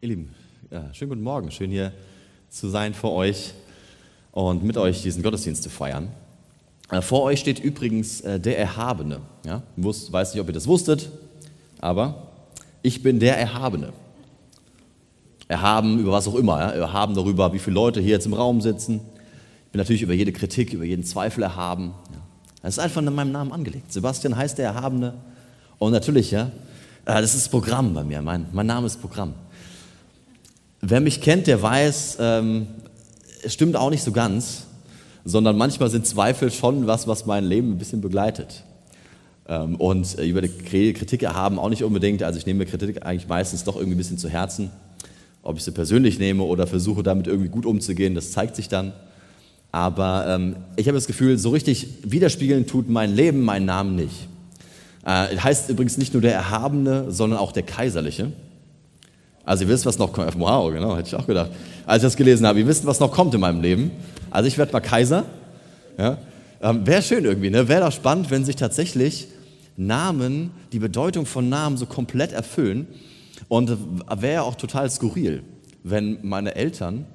Ihr Lieben, ja, schönen guten Morgen. Schön hier zu sein vor euch und mit euch diesen Gottesdienst zu feiern. Äh, vor euch steht übrigens äh, der Erhabene. Ja? Ich weiß nicht, ob ihr das wusstet, aber ich bin der Erhabene. Erhaben über was auch immer. Ja? Erhaben darüber, wie viele Leute hier jetzt im Raum sitzen. Ich bin natürlich über jede Kritik, über jeden Zweifel erhaben. Ja? Das ist einfach in meinem Namen angelegt. Sebastian heißt der Erhabene. Und natürlich, ja, äh, das ist Programm bei mir. Mein, mein Name ist Programm. Wer mich kennt, der weiß, ähm, es stimmt auch nicht so ganz, sondern manchmal sind Zweifel schon was, was mein Leben ein bisschen begleitet. Ähm, und über die Kritik erhaben auch nicht unbedingt. Also ich nehme mir Kritik eigentlich meistens doch irgendwie ein bisschen zu Herzen. Ob ich sie persönlich nehme oder versuche damit irgendwie gut umzugehen, das zeigt sich dann. Aber ähm, ich habe das Gefühl, so richtig widerspiegeln tut mein Leben meinen Namen nicht. Äh, heißt übrigens nicht nur der Erhabene, sondern auch der Kaiserliche. Also ihr wisst, was noch kommt. Wow, genau, hätte ich auch gedacht. Als ich das gelesen habe, ihr wisst, was noch kommt in meinem Leben. Also ich werde mal Kaiser. Ja. Ähm, wäre schön irgendwie, ne? Wäre doch spannend, wenn sich tatsächlich Namen, die Bedeutung von Namen so komplett erfüllen. Und wäre auch total skurril, wenn meine Eltern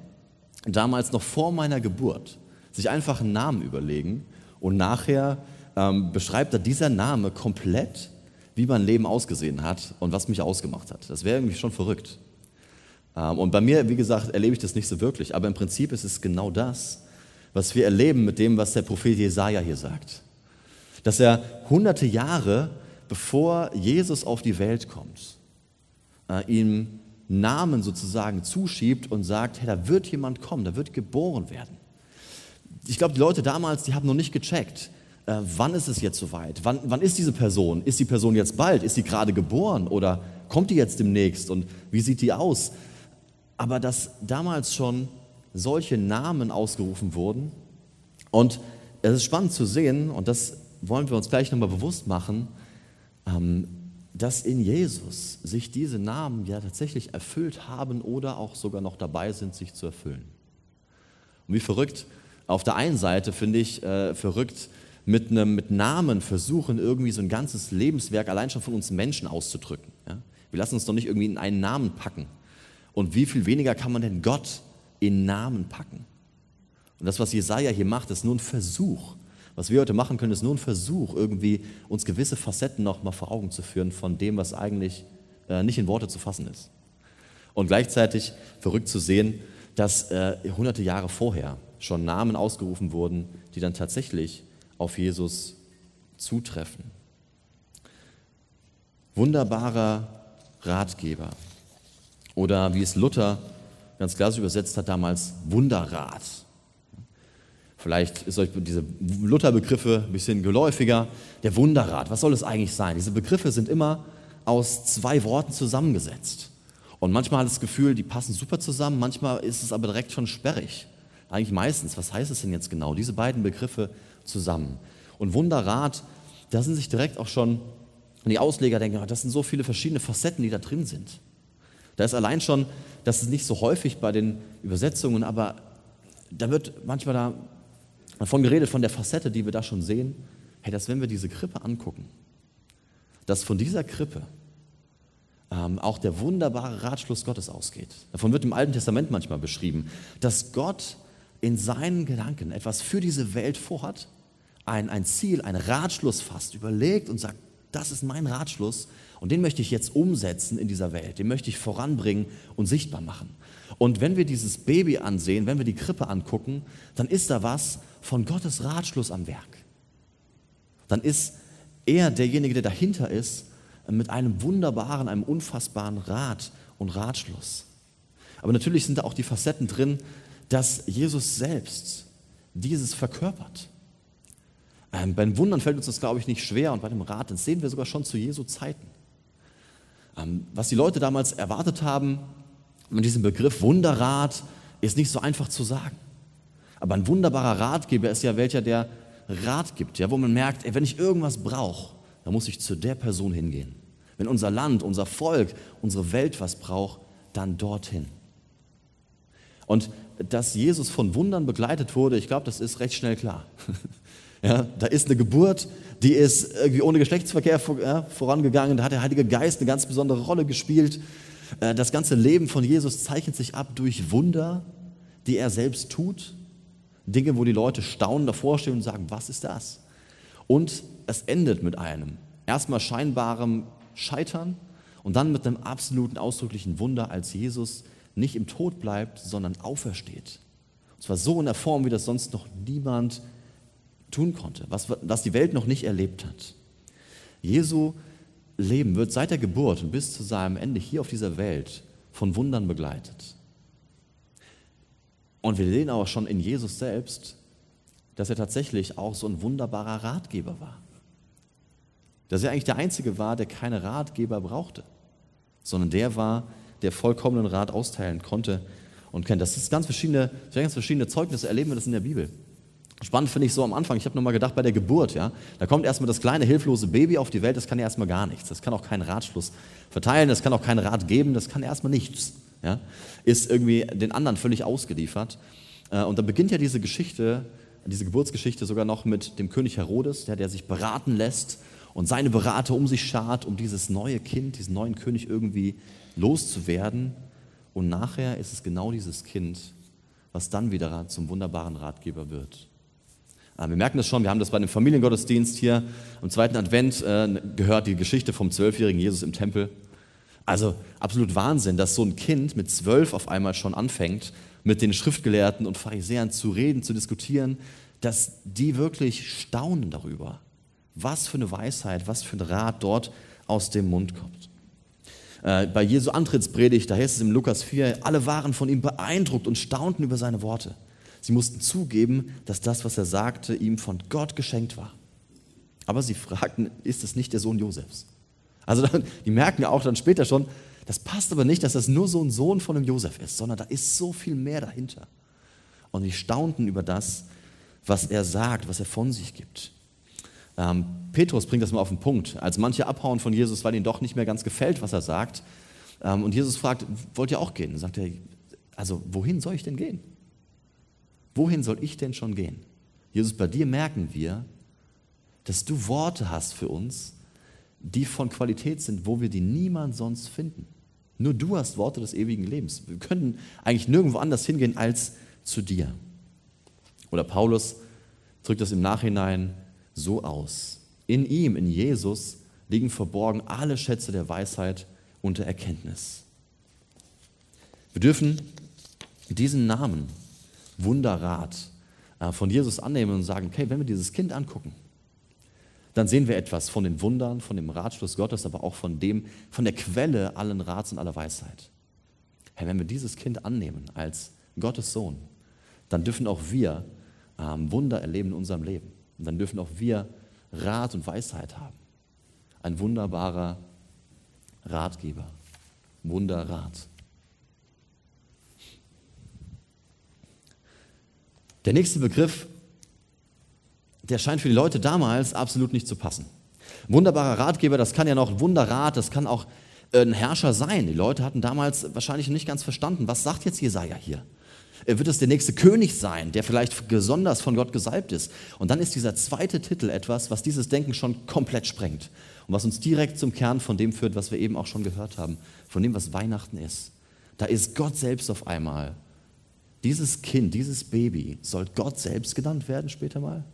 damals noch vor meiner Geburt sich einfach einen Namen überlegen und nachher ähm, beschreibt da dieser Name komplett, wie mein Leben ausgesehen hat und was mich ausgemacht hat. Das wäre irgendwie schon verrückt. Ähm, und bei mir, wie gesagt, erlebe ich das nicht so wirklich. Aber im Prinzip ist es genau das, was wir erleben mit dem, was der Prophet Jesaja hier sagt. Dass er hunderte Jahre bevor Jesus auf die Welt kommt, äh, ihm Namen sozusagen zuschiebt und sagt, hey, da wird jemand kommen, da wird geboren werden. Ich glaube, die Leute damals, die haben noch nicht gecheckt, äh, wann ist es jetzt soweit? Wann, wann ist diese Person? Ist die Person jetzt bald? Ist sie gerade geboren oder kommt die jetzt demnächst und wie sieht die aus? aber dass damals schon solche Namen ausgerufen wurden. Und es ist spannend zu sehen, und das wollen wir uns gleich nochmal bewusst machen, ähm, dass in Jesus sich diese Namen ja tatsächlich erfüllt haben oder auch sogar noch dabei sind, sich zu erfüllen. Und wie verrückt, auf der einen Seite finde ich äh, verrückt, mit, einem, mit Namen versuchen, irgendwie so ein ganzes Lebenswerk allein schon von uns Menschen auszudrücken. Ja? Wir lassen uns doch nicht irgendwie in einen Namen packen. Und wie viel weniger kann man denn Gott in Namen packen? Und das, was Jesaja hier macht, ist nur ein Versuch. Was wir heute machen können, ist nur ein Versuch, irgendwie uns gewisse Facetten noch mal vor Augen zu führen von dem, was eigentlich äh, nicht in Worte zu fassen ist. Und gleichzeitig verrückt zu sehen, dass äh, hunderte Jahre vorher schon Namen ausgerufen wurden, die dann tatsächlich auf Jesus zutreffen. Wunderbarer Ratgeber, oder wie es Luther ganz klassisch übersetzt hat damals, Wunderrat. Vielleicht ist euch diese Luther-Begriffe ein bisschen geläufiger. Der Wunderrat, was soll es eigentlich sein? Diese Begriffe sind immer aus zwei Worten zusammengesetzt. Und manchmal hat das Gefühl, die passen super zusammen, manchmal ist es aber direkt schon sperrig. Eigentlich meistens, was heißt es denn jetzt genau? Diese beiden Begriffe zusammen. Und Wunderrat, da sind sich direkt auch schon die Ausleger denken, das sind so viele verschiedene Facetten, die da drin sind. Da ist allein schon, das ist nicht so häufig bei den Übersetzungen, aber da wird manchmal da davon geredet, von der Facette, die wir da schon sehen. Hey, dass wenn wir diese Krippe angucken, dass von dieser Krippe ähm, auch der wunderbare Ratschluss Gottes ausgeht. Davon wird im Alten Testament manchmal beschrieben, dass Gott in seinen Gedanken etwas für diese Welt vorhat, ein, ein Ziel, ein Ratschluss fasst, überlegt und sagt, das ist mein Ratschluss und den möchte ich jetzt umsetzen in dieser Welt, den möchte ich voranbringen und sichtbar machen. Und wenn wir dieses Baby ansehen, wenn wir die Krippe angucken, dann ist da was von Gottes Ratschluss am Werk. Dann ist er derjenige, der dahinter ist, mit einem wunderbaren, einem unfassbaren Rat und Ratschluss. Aber natürlich sind da auch die Facetten drin, dass Jesus selbst dieses verkörpert. Ähm, bei den Wundern fällt uns das, glaube ich, nicht schwer und bei dem Rat, das sehen wir sogar schon zu Jesu Zeiten. Ähm, was die Leute damals erwartet haben, mit diesem Begriff Wunderrat, ist nicht so einfach zu sagen. Aber ein wunderbarer Ratgeber ist ja welcher, der Rat gibt, ja, wo man merkt, ey, wenn ich irgendwas brauche, dann muss ich zu der Person hingehen. Wenn unser Land, unser Volk, unsere Welt was braucht, dann dorthin. Und dass Jesus von Wundern begleitet wurde, ich glaube, das ist recht schnell klar. Ja, da ist eine Geburt, die ist irgendwie ohne Geschlechtsverkehr vorangegangen. Da hat der Heilige Geist eine ganz besondere Rolle gespielt. Äh, das ganze Leben von Jesus zeichnet sich ab durch Wunder, die er selbst tut. Dinge, wo die Leute staunen davor stehen und sagen, was ist das? Und es endet mit einem erstmal scheinbarem Scheitern und dann mit einem absoluten ausdrücklichen Wunder, als Jesus nicht im Tod bleibt, sondern aufersteht. Und zwar so in der Form, wie das sonst noch niemand tun konnte, was, was die Welt noch nicht erlebt hat. Jesu Leben wird seit der Geburt und bis zu seinem Ende hier auf dieser Welt von Wundern begleitet. Und wir sehen auch schon in Jesus selbst, dass er tatsächlich auch so ein wunderbarer Ratgeber war. Dass er eigentlich der Einzige war, der keine Ratgeber brauchte, sondern der war, der vollkommenen Rat austeilen konnte und kennt. Das ist ganz verschiedene, ganz verschiedene Zeugnisse, erleben wir das in der Bibel. Spannend finde ich so am Anfang, ich habe nochmal gedacht, bei der Geburt, ja, da kommt erstmal das kleine, hilflose Baby auf die Welt, das kann ja erstmal gar nichts. Das kann auch keinen Ratschluss verteilen, das kann auch keinen Rat geben, das kann erstmal nichts ja, ist irgendwie den anderen völlig ausgeliefert. Äh, und da beginnt ja diese Geschichte, diese Geburtsgeschichte sogar noch mit dem König Herodes, der, der sich beraten lässt und seine Berater um sich schart, um dieses neue Kind, diesen neuen König irgendwie loszuwerden. Und nachher ist es genau dieses Kind, was dann wieder zum wunderbaren Ratgeber wird. Äh, wir merken das schon, wir haben das bei dem Familiengottesdienst hier am zweiten Advent äh, gehört, die Geschichte vom zwölfjährigen Jesus im Tempel. Also absolut Wahnsinn, dass so ein Kind mit zwölf auf einmal schon anfängt, mit den Schriftgelehrten und Pharisäern zu reden, zu diskutieren, dass die wirklich staunen darüber, was für eine Weisheit, was für ein Rat dort aus dem Mund kommt. Äh, bei Jesu Antrittspredigt, da heißt es im Lukas 4, alle waren von ihm beeindruckt und staunten über seine Worte. Sie mussten zugeben, dass das, was er sagte, ihm von Gott geschenkt war. Aber sie fragten, ist es nicht der Sohn Josefs? Also die merken ja auch dann später schon, das passt aber nicht, dass das nur so ein Sohn von einem Josef ist, sondern da ist so viel mehr dahinter. Und die staunten über das, was er sagt, was er von sich gibt. Ähm, Petrus bringt das mal auf den Punkt. Als manche abhauen von Jesus, weil ihnen doch nicht mehr ganz gefällt, was er sagt. Ähm, und Jesus fragt, wollt ihr auch gehen? Dann sagt er, also wohin soll ich denn gehen? Wohin soll ich denn schon gehen? Jesus, bei dir merken wir, dass du Worte hast für uns, die von Qualität sind, wo wir die niemand sonst finden. Nur du hast Worte des ewigen Lebens. Wir können eigentlich nirgendwo anders hingehen als zu dir. Oder Paulus drückt das im Nachhinein so aus. In ihm, in Jesus, liegen verborgen alle Schätze der Weisheit und der Erkenntnis. Wir dürfen diesen Namen, Wunderrat, äh, von Jesus annehmen und sagen, okay, wenn wir dieses Kind angucken, dann sehen wir etwas von den Wundern, von dem Ratschluss Gottes, aber auch von dem, von der Quelle allen Rats und aller Weisheit. Herr, wenn wir dieses Kind annehmen als Gottes Sohn, dann dürfen auch wir ähm, Wunder erleben in unserem Leben. Und dann dürfen auch wir Rat und Weisheit haben. Ein wunderbarer Ratgeber. Wunderrat. Der nächste Begriff der scheint für die Leute damals absolut nicht zu passen. Wunderbarer Ratgeber, das kann ja noch Wunderrat, das kann auch äh, ein Herrscher sein. Die Leute hatten damals wahrscheinlich nicht ganz verstanden, was sagt jetzt Jesaja hier? Äh, wird es der nächste König sein, der vielleicht besonders von Gott gesalbt ist? Und dann ist dieser zweite Titel etwas, was dieses Denken schon komplett sprengt und was uns direkt zum Kern von dem führt, was wir eben auch schon gehört haben, von dem, was Weihnachten ist. Da ist Gott selbst auf einmal. Dieses Kind, dieses Baby, soll Gott selbst genannt werden später mal?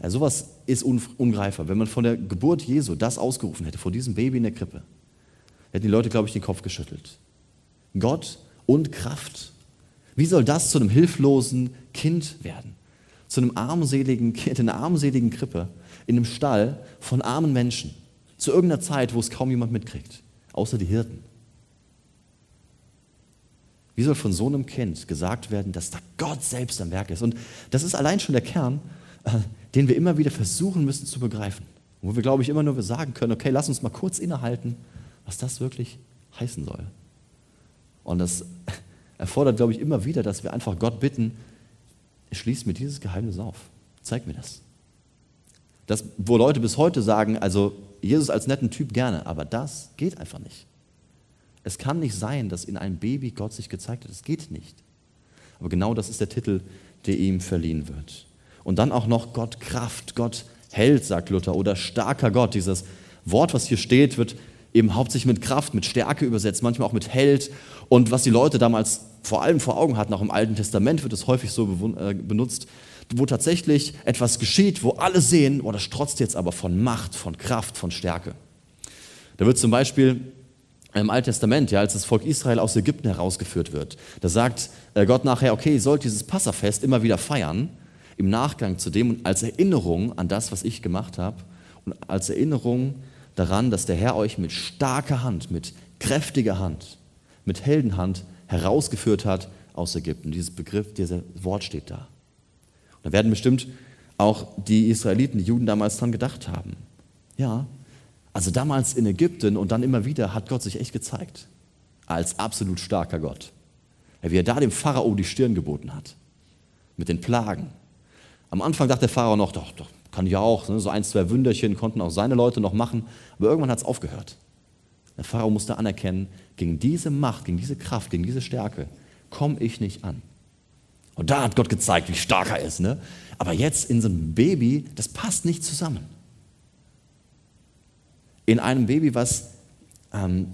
Ja, sowas ist ungreifbar. Wenn man von der Geburt Jesu das ausgerufen hätte, vor diesem Baby in der Krippe, hätten die Leute, glaube ich, den Kopf geschüttelt. Gott und Kraft. Wie soll das zu einem hilflosen Kind werden? Zu einem armseligen Kind, in einer armseligen Krippe, in einem Stall von armen Menschen. Zu irgendeiner Zeit, wo es kaum jemand mitkriegt, außer die Hirten. Wie soll von so einem Kind gesagt werden, dass da Gott selbst am Werk ist? Und das ist allein schon der Kern den wir immer wieder versuchen müssen zu begreifen. Wo wir, glaube ich, immer nur sagen können, okay, lass uns mal kurz innehalten, was das wirklich heißen soll. Und das erfordert, glaube ich, immer wieder, dass wir einfach Gott bitten, schließ mir dieses Geheimnis auf. Zeig mir das. Das, wo Leute bis heute sagen, also Jesus als netten Typ gerne, aber das geht einfach nicht. Es kann nicht sein, dass in einem Baby Gott sich gezeigt hat. Es geht nicht. Aber genau das ist der Titel, der ihm verliehen wird. Und dann auch noch Gott Kraft, Gott Held, sagt Luther, oder starker Gott. Dieses Wort, was hier steht, wird eben hauptsächlich mit Kraft, mit Stärke übersetzt, manchmal auch mit Held. Und was die Leute damals vor allem vor Augen hatten, auch im Alten Testament wird es häufig so äh, benutzt, wo tatsächlich etwas geschieht, wo alle sehen, oh, das strotzt jetzt aber von Macht, von Kraft, von Stärke. Da wird zum Beispiel im Alten Testament, ja, als das Volk Israel aus Ägypten herausgeführt wird, da sagt äh, Gott nachher, okay, ihr sollt dieses Passafest immer wieder feiern, im Nachgang zu dem und als Erinnerung an das, was ich gemacht habe und als Erinnerung daran, dass der Herr euch mit starker Hand, mit kräftiger Hand, mit Heldenhand herausgeführt hat aus Ägypten. Dieses Begriff, dieser Wort steht da. Und da werden bestimmt auch die Israeliten, die Juden damals dran gedacht haben. Ja, also damals in Ägypten und dann immer wieder hat Gott sich echt gezeigt als absolut starker Gott. Wie er da dem Pharao die Stirn geboten hat mit den Plagen. Am Anfang dachte der Pharao noch, doch, doch, kann ja auch, ne? so ein, zwei Wünderchen konnten auch seine Leute noch machen, aber irgendwann hat es aufgehört. Der Pharao musste anerkennen, gegen diese Macht, gegen diese Kraft, gegen diese Stärke komme ich nicht an. Und da hat Gott gezeigt, wie stark er ist. Ne? Aber jetzt in so einem Baby, das passt nicht zusammen. In einem Baby, was ähm,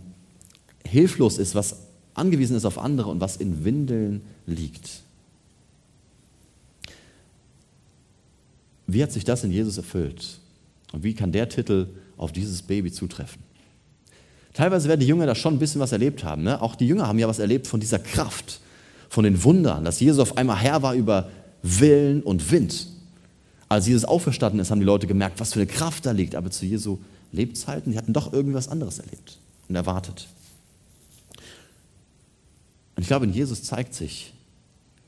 hilflos ist, was angewiesen ist auf andere und was in Windeln liegt. Wie hat sich das in Jesus erfüllt? Und wie kann der Titel auf dieses Baby zutreffen? Teilweise werden die Jünger da schon ein bisschen was erlebt haben. Ne? Auch die Jünger haben ja was erlebt von dieser Kraft, von den Wundern, dass Jesus auf einmal Herr war über Willen und Wind. Als Jesus auferstanden ist, haben die Leute gemerkt, was für eine Kraft da liegt. Aber zu Jesu Lebzeiten, die hatten doch irgendwas anderes erlebt und erwartet. Und ich glaube, in Jesus zeigt sich,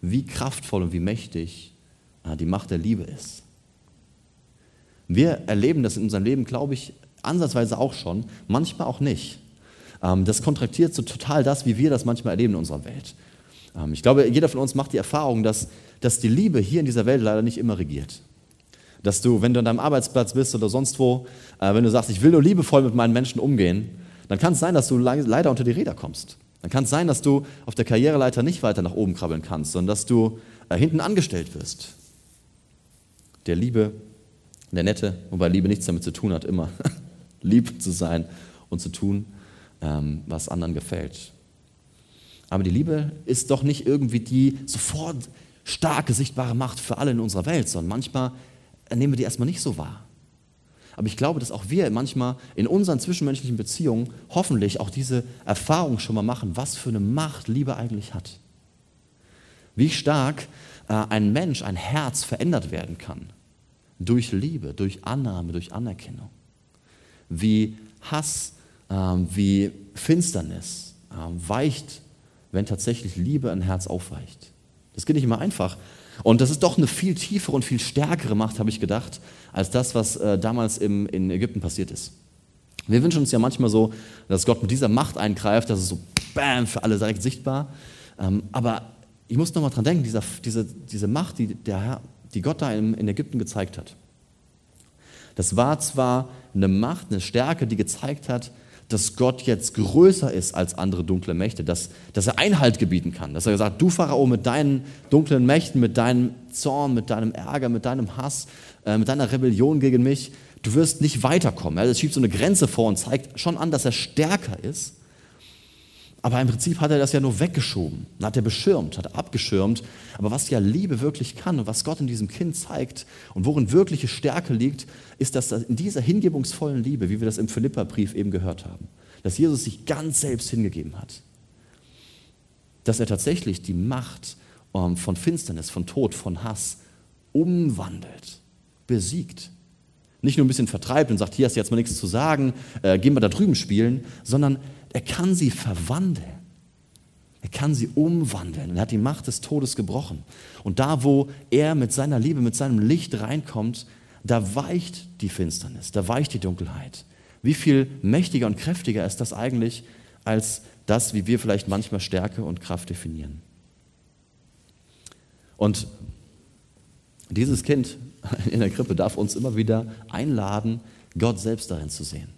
wie kraftvoll und wie mächtig äh, die Macht der Liebe ist. Wir erleben das in unserem Leben, glaube ich, ansatzweise auch schon, manchmal auch nicht. Ähm, das kontraktiert so total das, wie wir das manchmal erleben in unserer Welt. Ähm, ich glaube, jeder von uns macht die Erfahrung, dass, dass die Liebe hier in dieser Welt leider nicht immer regiert. Dass du, wenn du an deinem Arbeitsplatz bist oder sonst wo, äh, wenn du sagst, ich will nur liebevoll mit meinen Menschen umgehen, dann kann es sein, dass du leider unter die Räder kommst. Dann kann es sein, dass du auf der Karriereleiter nicht weiter nach oben krabbeln kannst, sondern dass du äh, hinten angestellt wirst. Der Liebe, der Nette, wobei Liebe nichts damit zu tun hat, immer lieb zu sein und zu tun, ähm, was anderen gefällt. Aber die Liebe ist doch nicht irgendwie die sofort starke, sichtbare Macht für alle in unserer Welt, sondern manchmal nehmen wir die erstmal nicht so wahr. Aber ich glaube, dass auch wir manchmal in unseren zwischenmenschlichen Beziehungen hoffentlich auch diese Erfahrung schon mal machen, was für eine Macht Liebe eigentlich hat. Wie stark äh, ein Mensch, ein Herz verändert werden kann. Durch Liebe, durch Annahme, durch Anerkennung. Wie Hass, äh, wie Finsternis äh, weicht, wenn tatsächlich Liebe ein Herz aufweicht. Das geht nicht immer einfach. Und das ist doch eine viel tiefere und viel stärkere Macht, habe ich gedacht, als das, was äh, damals im, in Ägypten passiert ist. Wir wünschen uns ja manchmal so, dass Gott mit dieser Macht eingreift, dass es so bam für alle direkt sichtbar. Ähm, aber ich muss nochmal dran denken, dieser, diese, diese Macht, die, der Herr, die Gott da in, in Ägypten gezeigt hat. Das war zwar eine Macht, eine Stärke, die gezeigt hat, dass Gott jetzt größer ist als andere dunkle Mächte, dass, dass er Einhalt gebieten kann. Dass er sagt, du Pharao mit deinen dunklen Mächten, mit deinem Zorn, mit deinem Ärger, mit deinem Hass, äh, mit deiner Rebellion gegen mich, du wirst nicht weiterkommen. Er schiebt so eine Grenze vor und zeigt schon an, dass er stärker ist. Aber im Prinzip hat er das ja nur weggeschoben, hat er beschirmt, hat er abgeschirmt. Aber was ja Liebe wirklich kann und was Gott in diesem Kind zeigt und worin wirkliche Stärke liegt, ist, dass in dieser hingebungsvollen Liebe, wie wir das im Philipperbrief eben gehört haben, dass Jesus sich ganz selbst hingegeben hat. Dass er tatsächlich die Macht ähm, von Finsternis, von Tod, von Hass umwandelt, besiegt. Nicht nur ein bisschen vertreibt und sagt, hier hast du jetzt mal nichts zu sagen, äh, gehen wir da drüben spielen, sondern er kann sie verwandeln. Er kann sie umwandeln. Er hat die Macht des Todes gebrochen. Und da, wo er mit seiner Liebe, mit seinem Licht reinkommt, da weicht die Finsternis, da weicht die Dunkelheit. Wie viel mächtiger und kräftiger ist das eigentlich als das, wie wir vielleicht manchmal Stärke und Kraft definieren? Und dieses Kind in der Krippe darf uns immer wieder einladen, Gott selbst darin zu sehen.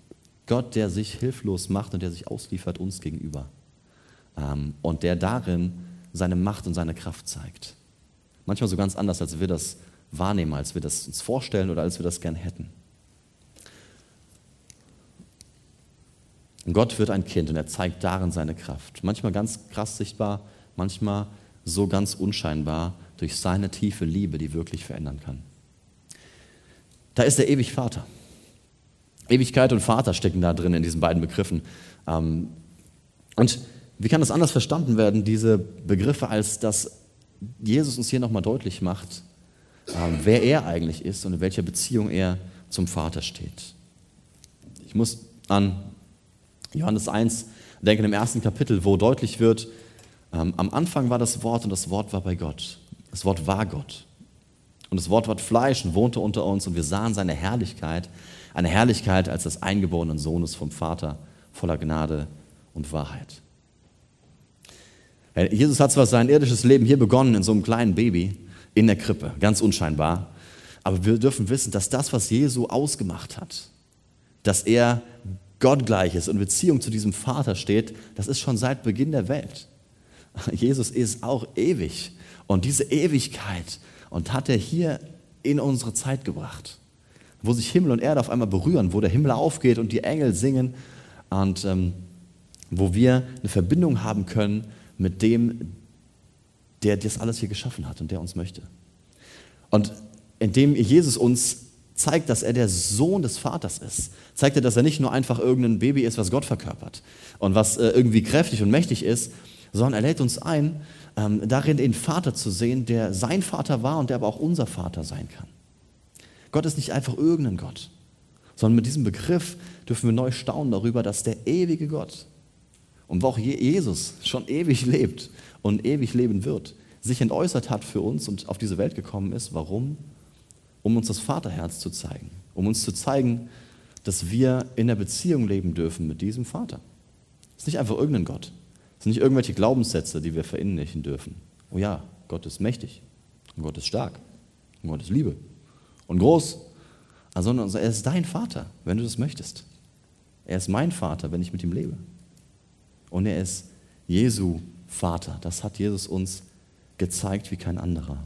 Gott, der sich hilflos macht und der sich ausliefert uns gegenüber. Ähm, und der darin seine Macht und seine Kraft zeigt. Manchmal so ganz anders, als wir das wahrnehmen, als wir das uns vorstellen oder als wir das gern hätten. Gott wird ein Kind und er zeigt darin seine Kraft. Manchmal ganz krass sichtbar, manchmal so ganz unscheinbar durch seine tiefe Liebe, die wirklich verändern kann. Da ist der ewig Vater. Ewigkeit und Vater stecken da drin in diesen beiden Begriffen. Ähm, und wie kann das anders verstanden werden, diese Begriffe, als dass Jesus uns hier nochmal deutlich macht, ähm, wer er eigentlich ist und in welcher Beziehung er zum Vater steht. Ich muss an Johannes 1 denken, im ersten Kapitel, wo deutlich wird, ähm, am Anfang war das Wort und das Wort war bei Gott. Das Wort war Gott. Und das Wort war Fleisch und wohnte unter uns und wir sahen seine Herrlichkeit, eine Herrlichkeit als des eingeborenen Sohnes vom Vater, voller Gnade und Wahrheit. Jesus hat zwar sein irdisches Leben hier begonnen, in so einem kleinen Baby, in der Krippe, ganz unscheinbar, aber wir dürfen wissen, dass das, was Jesu ausgemacht hat, dass er gottgleich ist und in Beziehung zu diesem Vater steht, das ist schon seit Beginn der Welt. Jesus ist auch ewig und diese Ewigkeit und hat er hier in unsere Zeit gebracht, wo sich Himmel und Erde auf einmal berühren, wo der Himmel aufgeht und die Engel singen und ähm, wo wir eine Verbindung haben können mit dem, der das alles hier geschaffen hat und der uns möchte. Und indem Jesus uns zeigt, dass er der Sohn des Vaters ist, zeigt er, dass er nicht nur einfach irgendein Baby ist, was Gott verkörpert und was äh, irgendwie kräftig und mächtig ist, sondern er lädt uns ein, ähm, darin den Vater zu sehen, der sein Vater war und der aber auch unser Vater sein kann. Gott ist nicht einfach irgendein Gott, sondern mit diesem Begriff dürfen wir neu staunen darüber, dass der ewige Gott und wo auch Jesus schon ewig lebt und ewig leben wird, sich entäußert hat für uns und auf diese Welt gekommen ist. Warum? Um uns das Vaterherz zu zeigen, um uns zu zeigen, dass wir in der Beziehung leben dürfen mit diesem Vater. Es ist nicht einfach irgendein Gott. Es sind nicht irgendwelche Glaubenssätze, die wir verinnerlichen dürfen. Oh ja, Gott ist mächtig und Gott ist stark und Gott ist Liebe und groß, sondern er ist dein Vater, wenn du das möchtest. Er ist mein Vater, wenn ich mit ihm lebe. Und er ist Jesu Vater. Das hat Jesus uns gezeigt wie kein anderer.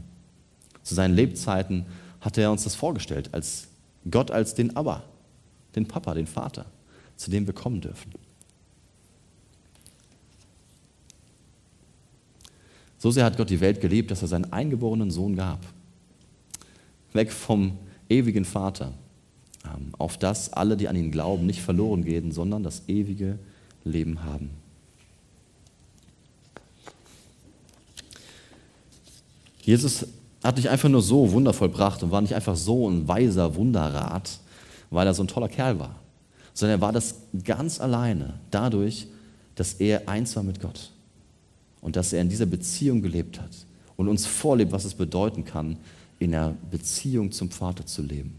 Zu seinen Lebzeiten hat er uns das vorgestellt, als Gott als den Abba, den Papa, den Vater, zu dem wir kommen dürfen. So sehr hat Gott die Welt geliebt, dass er seinen eingeborenen Sohn gab. Weg vom ewigen Vater, ähm, auf das alle, die an ihn glauben, nicht verloren gehen, sondern das ewige Leben haben. Jesus hat nicht einfach nur so Wunder vollbracht und war nicht einfach so ein weiser Wunderrat, weil er so ein toller Kerl war, sondern er war das ganz alleine dadurch, dass er eins war mit Gott und dass er in dieser Beziehung gelebt hat und uns vorlebt, was es bedeuten kann, in einer Beziehung zum Vater zu leben.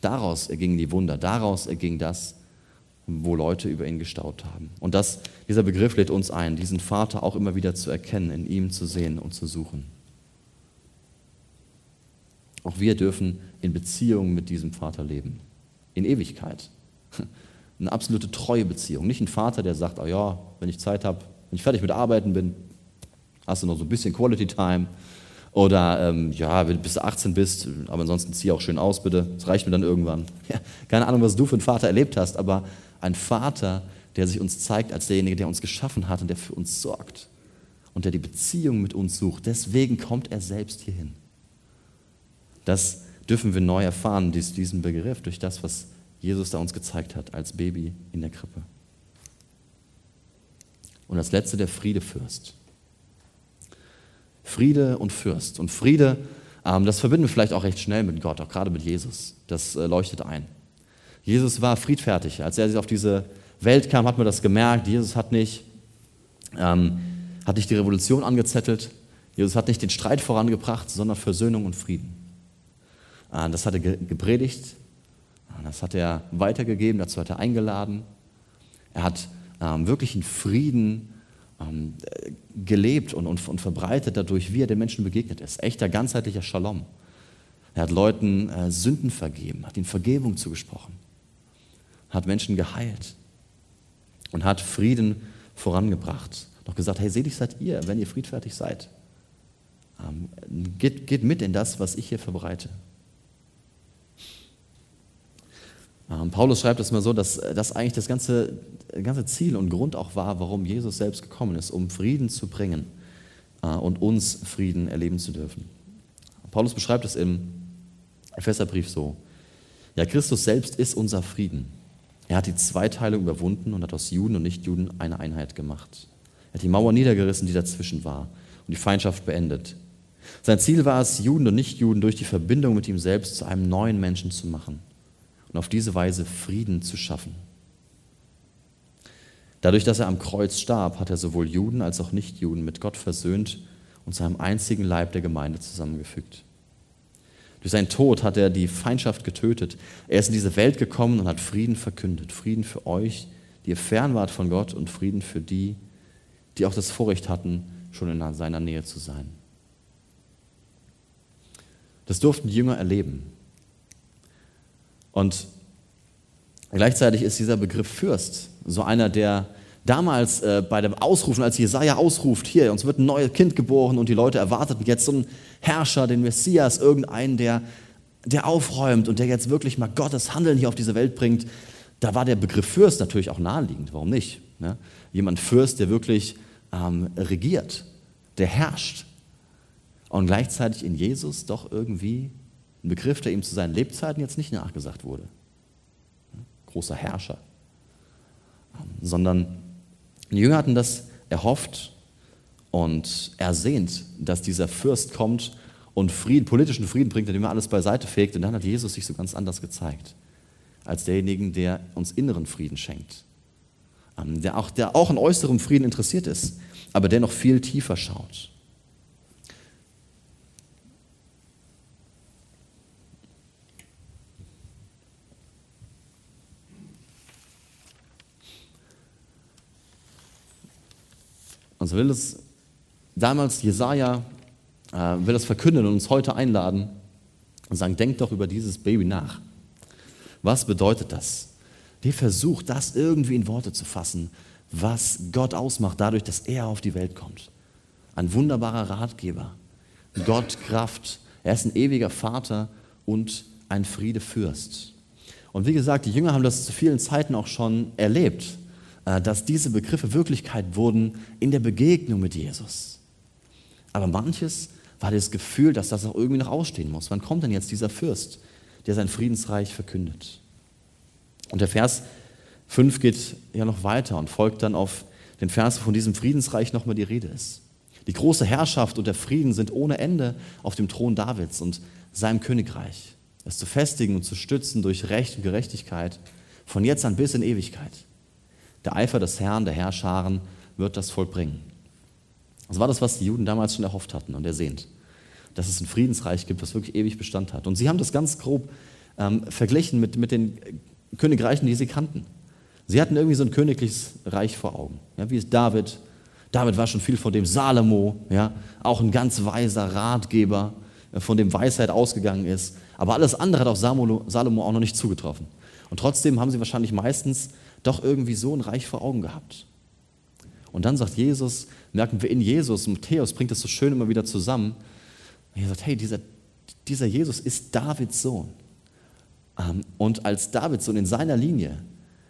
Daraus ergingen die Wunder, daraus erging das, wo Leute über ihn gestaut haben. Und das, dieser Begriff lädt uns ein, diesen Vater auch immer wieder zu erkennen, in ihm zu sehen und zu suchen. Auch wir dürfen in Beziehung mit diesem Vater leben. In Ewigkeit. Eine absolute treue Beziehung. Nicht ein Vater, der sagt, oh ja, wenn ich Zeit habe, wenn ich fertig mit Arbeiten bin, hast du noch so ein bisschen Quality Time. Oder ähm, ja, bis du 18 bist, aber ansonsten zieh auch schön aus, bitte. Das reicht mir dann irgendwann. Ja, keine Ahnung, was du für einen Vater erlebt hast, aber ein Vater, der sich uns zeigt als derjenige, der uns geschaffen hat und der für uns sorgt und der die Beziehung mit uns sucht. Deswegen kommt er selbst hierhin. Das dürfen wir neu erfahren, diesen Begriff, durch das, was Jesus da uns gezeigt hat als Baby in der Krippe. Und das letzte, der Friedefürst. Friede und Fürst. Und Friede, ähm, das verbinden wir vielleicht auch recht schnell mit Gott, auch gerade mit Jesus. Das äh, leuchtet ein. Jesus war friedfertig. Als er auf diese Welt kam, hat man das gemerkt. Jesus hat nicht, ähm, hat nicht die Revolution angezettelt. Jesus hat nicht den Streit vorangebracht, sondern Versöhnung und Frieden. Äh, das hat er gepredigt, äh, das hat er weitergegeben, dazu hat er eingeladen. Er hat ähm, wirklich in Frieden ähm, gelebt und, und, und verbreitet dadurch, wie er den Menschen begegnet ist. Echter, ganzheitlicher Shalom. Er hat Leuten äh, Sünden vergeben, hat ihnen Vergebung zugesprochen, hat Menschen geheilt und hat Frieden vorangebracht. Noch gesagt, hey, selig seid ihr, wenn ihr friedfertig seid. Ähm, geht, geht mit in das, was ich hier verbreite. Ähm, Paulus schreibt es mal so, dass das eigentlich das ganze, ganze Ziel und Grund auch war, warum Jesus selbst gekommen ist, um Frieden zu bringen äh, und uns Frieden erleben zu dürfen. Paulus beschreibt es im Epheserbrief so. Ja, Christus selbst ist unser Frieden. Er hat die Zweiteilung überwunden und hat aus Juden und Nichtjuden eine Einheit gemacht. Er hat die Mauer niedergerissen, die dazwischen war, und die Feindschaft beendet. Sein Ziel war es, Juden und Nichtjuden durch die Verbindung mit ihm selbst zu einem neuen Menschen zu machen und auf diese Weise Frieden zu schaffen. Dadurch, dass er am Kreuz starb, hat er sowohl Juden als auch Nichtjuden mit Gott versöhnt und zu einem einzigen Leib der Gemeinde zusammengefügt. Durch seinen Tod hat er die Feindschaft getötet. Er ist in diese Welt gekommen und hat Frieden verkündet. Frieden für euch, die ihr fern wart von Gott und Frieden für die, die auch das Vorrecht hatten, schon in seiner Nähe zu sein. Das durften die Jünger erleben. Und gleichzeitig ist dieser Begriff Fürst so einer, der damals äh, bei dem Ausrufen, als Jesaja ausruft, hier, uns wird ein neues Kind geboren und die Leute erwarteten jetzt so einen Herrscher, den Messias, irgendeinen, der, der aufräumt und der jetzt wirklich mal Gottes Handeln hier auf diese Welt bringt. Da war der Begriff Fürst natürlich auch naheliegend. Warum nicht? Ne? Jemand Fürst, der wirklich ähm, regiert, der herrscht. Und gleichzeitig in Jesus doch irgendwie ein Begriff, der ihm zu seinen Lebzeiten jetzt nicht nachgesagt wurde. Großer Herrscher. Sondern die Jünger hatten das erhofft und ersehnt, dass dieser Fürst kommt und Frieden, politischen Frieden bringt, indem er alles beiseite fegt. Und dann hat Jesus sich so ganz anders gezeigt, als derjenigen, der uns inneren Frieden schenkt. Ähm, der auch, der auch an äußerem Frieden interessiert ist, aber der noch viel tiefer schaut. Und so will es damals Jesaja, äh, will das verkünden und uns heute einladen und sagen: Denkt doch über dieses Baby nach. Was bedeutet das? Der versucht, das irgendwie in Worte zu fassen, was Gott ausmacht, dadurch, dass er auf die Welt kommt. Ein wunderbarer Ratgeber, Gott Kraft, er ist ein ewiger Vater und ein Friedefürst. Und wie gesagt, die Jünger haben das zu vielen Zeiten auch schon erlebt. Äh, dass diese Begriffe Wirklichkeit wurden in der Begegnung mit Jesus. Aber manches war das Gefühl, dass das auch irgendwie noch ausstehen muss. Wann kommt denn jetzt dieser Fürst, der sein Friedensreich verkündet? Und der Vers 5 geht ja noch weiter und folgt dann auf den Vers, von diesem Friedensreich nochmal die Rede ist. Die große Herrschaft und der Frieden sind ohne Ende auf dem Thron Davids und seinem Königreich. Es zu festigen und zu stützen durch Recht und Gerechtigkeit von jetzt an bis in Ewigkeit. Der Eifer des Herrn, der Herrscharen, wird das vollbringen. Das war das, was die Juden damals schon erhofft hatten und ersehnt. Dass es ein Friedensreich gibt, das wirklich ewig Bestand hat. Und sie haben das ganz grob ähm, verglichen mit, mit den Königreichen, die sie kannten. Sie hatten irgendwie so ein königliches Reich vor Augen. Ja, wie ist David? David war schon viel vor dem Salomo, ja, auch ein ganz weiser Ratgeber, äh, von dem Weisheit ausgegangen ist. Aber alles andere hat auch Salomo auch noch nicht zugetroffen. Und trotzdem haben sie wahrscheinlich meistens doch irgendwie so ein Reich vor Augen gehabt. Und dann sagt Jesus, merken wir in Jesus, Matthäus bringt das so schön immer wieder zusammen. Er sagt, hey, dieser, dieser Jesus ist Davids Sohn. Ähm, und als Davids Sohn in seiner Linie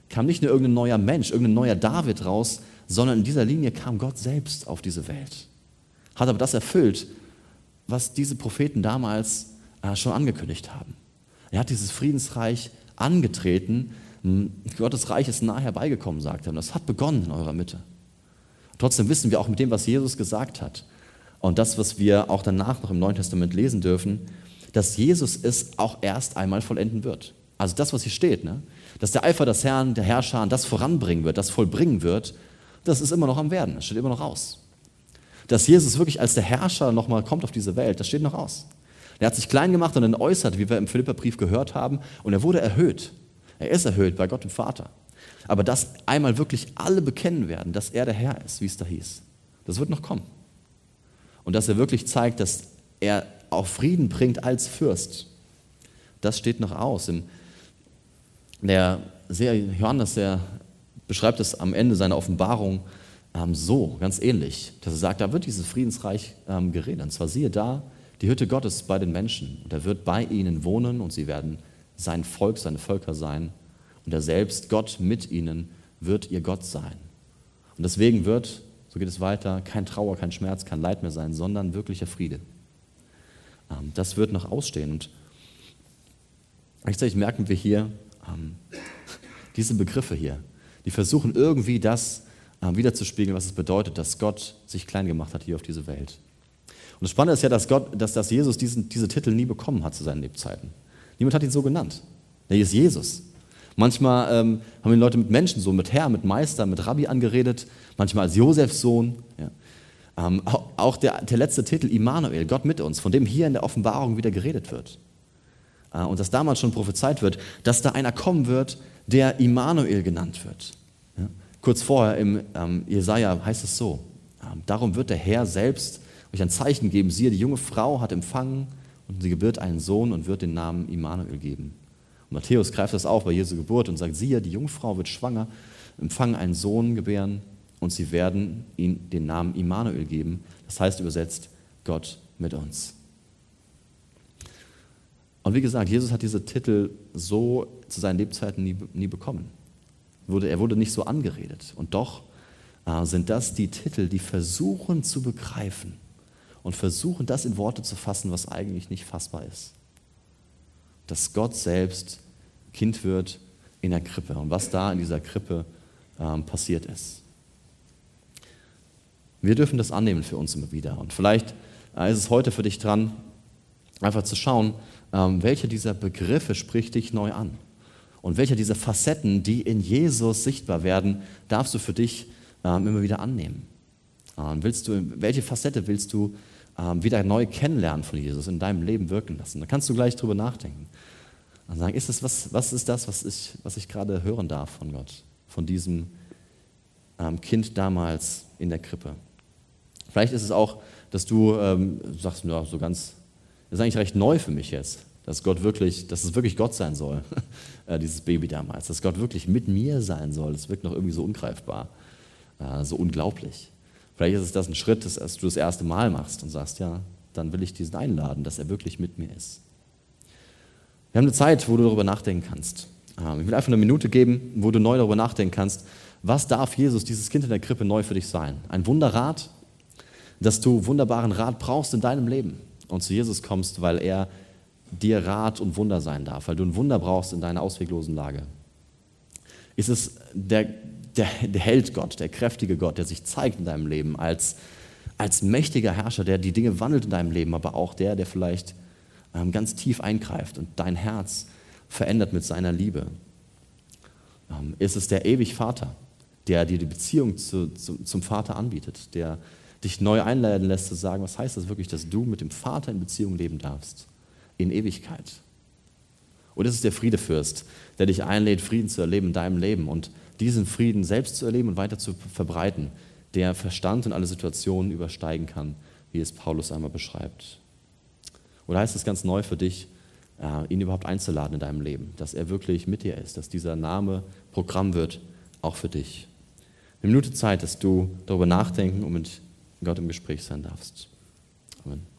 kam nicht nur irgendein neuer Mensch, irgendein neuer David raus, sondern in dieser Linie kam Gott selbst auf diese Welt. Hat aber das erfüllt, was diese Propheten damals äh, schon angekündigt haben. Er hat dieses Friedensreich angetreten, Gottes Reich ist nahe herbeigekommen, sagt er. Und das hat begonnen in eurer Mitte. Trotzdem wissen wir auch mit dem, was Jesus gesagt hat und das, was wir auch danach noch im Neuen Testament lesen dürfen, dass Jesus es auch erst einmal vollenden wird. Also das, was hier steht, ne? dass der Eifer des Herrn, der Herrscher, das voranbringen wird, das vollbringen wird, das ist immer noch am Werden, das steht immer noch aus. Dass Jesus wirklich als der Herrscher nochmal kommt auf diese Welt, das steht noch aus. Er hat sich klein gemacht und dann äußert, wie wir im Philipperbrief gehört haben, und er wurde erhöht. Er ist erhöht bei Gott dem Vater. Aber dass einmal wirklich alle bekennen werden, dass er der Herr ist, wie es da hieß, das wird noch kommen. Und dass er wirklich zeigt, dass er auch Frieden bringt als Fürst, das steht noch aus. Der Johannes, der beschreibt es am Ende seiner Offenbarung ähm, so, ganz ähnlich, dass er sagt, da wird dieses Friedensreich ähm, geredet. Und zwar siehe da, die Hütte Gottes bei den Menschen. Und er wird bei ihnen wohnen und sie werden sein Volk, seine Völker sein. Und er selbst, Gott mit ihnen, wird ihr Gott sein. Und deswegen wird, so geht es weiter, kein Trauer, kein Schmerz, kein Leid mehr sein, sondern wirklicher Friede. Ähm, das wird noch ausstehen. Und gleichzeitig merken wir hier, ähm, diese Begriffe hier, die versuchen irgendwie das äh, wiederzuspiegeln, was es bedeutet, dass Gott sich klein gemacht hat hier auf diese Welt. Und das Spannende ist ja, dass, Gott, dass, dass Jesus diesen, diese Titel nie bekommen hat zu seinen Lebzeiten. Niemand hat ihn so genannt. Er ist Jesus. Manchmal ähm, haben ihn Leute mit Menschen so, mit Herr, mit Meister, mit Rabbi angeredet, manchmal als Josefs Sohn. Ja. Ähm, auch der, der letzte Titel, Immanuel, Gott mit uns, von dem hier in der Offenbarung wieder geredet wird. Äh, und dass damals schon prophezeit wird, dass da einer kommen wird, der Immanuel genannt wird. Ja. Kurz vorher im ähm, Jesaja heißt es so: ähm, Darum wird der Herr selbst euch ein Zeichen geben. Siehe, die junge Frau hat empfangen sie gebiert einen Sohn und wird den Namen Immanuel geben. Und Matthäus greift das auf bei Jesu Geburt und sagt: Siehe, die Jungfrau wird schwanger, empfangen einen Sohn gebären und sie werden ihm den Namen Immanuel geben. Das heißt übersetzt Gott mit uns. Und wie gesagt, Jesus hat diese Titel so zu seinen Lebzeiten nie, nie bekommen. er wurde nicht so angeredet. Und doch äh, sind das die Titel, die versuchen zu begreifen und versuchen, das in Worte zu fassen, was eigentlich nicht fassbar ist. Dass Gott selbst Kind wird in der Krippe und was da in dieser Krippe ähm, passiert ist. Wir dürfen das annehmen für uns immer wieder. Und vielleicht äh, ist es heute für dich dran, einfach zu schauen, ähm, welcher dieser Begriffe spricht dich neu an. Und welcher dieser Facetten, die in Jesus sichtbar werden, darfst du für dich ähm, immer wieder annehmen. Ähm, willst du, welche Facette willst du wieder neu kennenlernen von Jesus, in deinem Leben wirken lassen? Da kannst du gleich drüber nachdenken. Und sagen, ist das, was, was ist das, was ich, was ich gerade hören darf von Gott, von diesem Kind damals in der Krippe? Vielleicht ist es auch, dass du ähm, sagst, ja, so ganz das ist eigentlich recht neu für mich jetzt, dass Gott wirklich, dass es wirklich Gott sein soll, äh, dieses Baby damals, dass Gott wirklich mit mir sein soll. Das wirkt noch irgendwie so ungreifbar, äh, so unglaublich. Vielleicht ist es das ein Schritt, dass du das erste Mal machst und sagst, ja, dann will ich diesen einladen, dass er wirklich mit mir ist. Wir haben eine Zeit, wo du darüber nachdenken kannst. Ähm, ich will einfach eine Minute geben, wo du neu darüber nachdenken kannst, was darf Jesus, dieses Kind in der Krippe, neu für dich sein? Ein Wunderrat, dass du wunderbaren Rat brauchst in deinem Leben und zu Jesus kommst, weil er dir Rat und Wunder sein darf, weil du ein Wunder brauchst in deiner ausweglosen Lage? Ist es der, der, der Held Gott, der kräftige Gott, der sich zeigt in deinem Leben als, als mächtiger Herrscher, der die Dinge wandelt in deinem Leben, aber auch der, der vielleicht ähm, ganz tief eingreift und dein Herz verändert mit seiner Liebe? Ähm, ist es der ewig Vater, der dir die Beziehung zu, zu, zum Vater anbietet, der dich neu einladen lässt zu sagen, was heißt das wirklich, dass du mit dem Vater in Beziehung leben darfst, in Ewigkeit. Und es ist der Friedefürst, der dich einlädt, Frieden zu erleben in deinem Leben und diesen Frieden selbst zu erleben und weiter zu verbreiten, der Verstand und alle Situationen übersteigen kann, wie es Paulus einmal beschreibt. Oder heißt es ganz neu für dich, äh, ihn überhaupt einzuladen in deinem Leben, dass er wirklich mit dir ist, dass dieser Name Programm wird, auch für dich. Eine Minute Zeit, dass du darüber nachdenken und mit Gott im Gespräch sein darfst. Amen.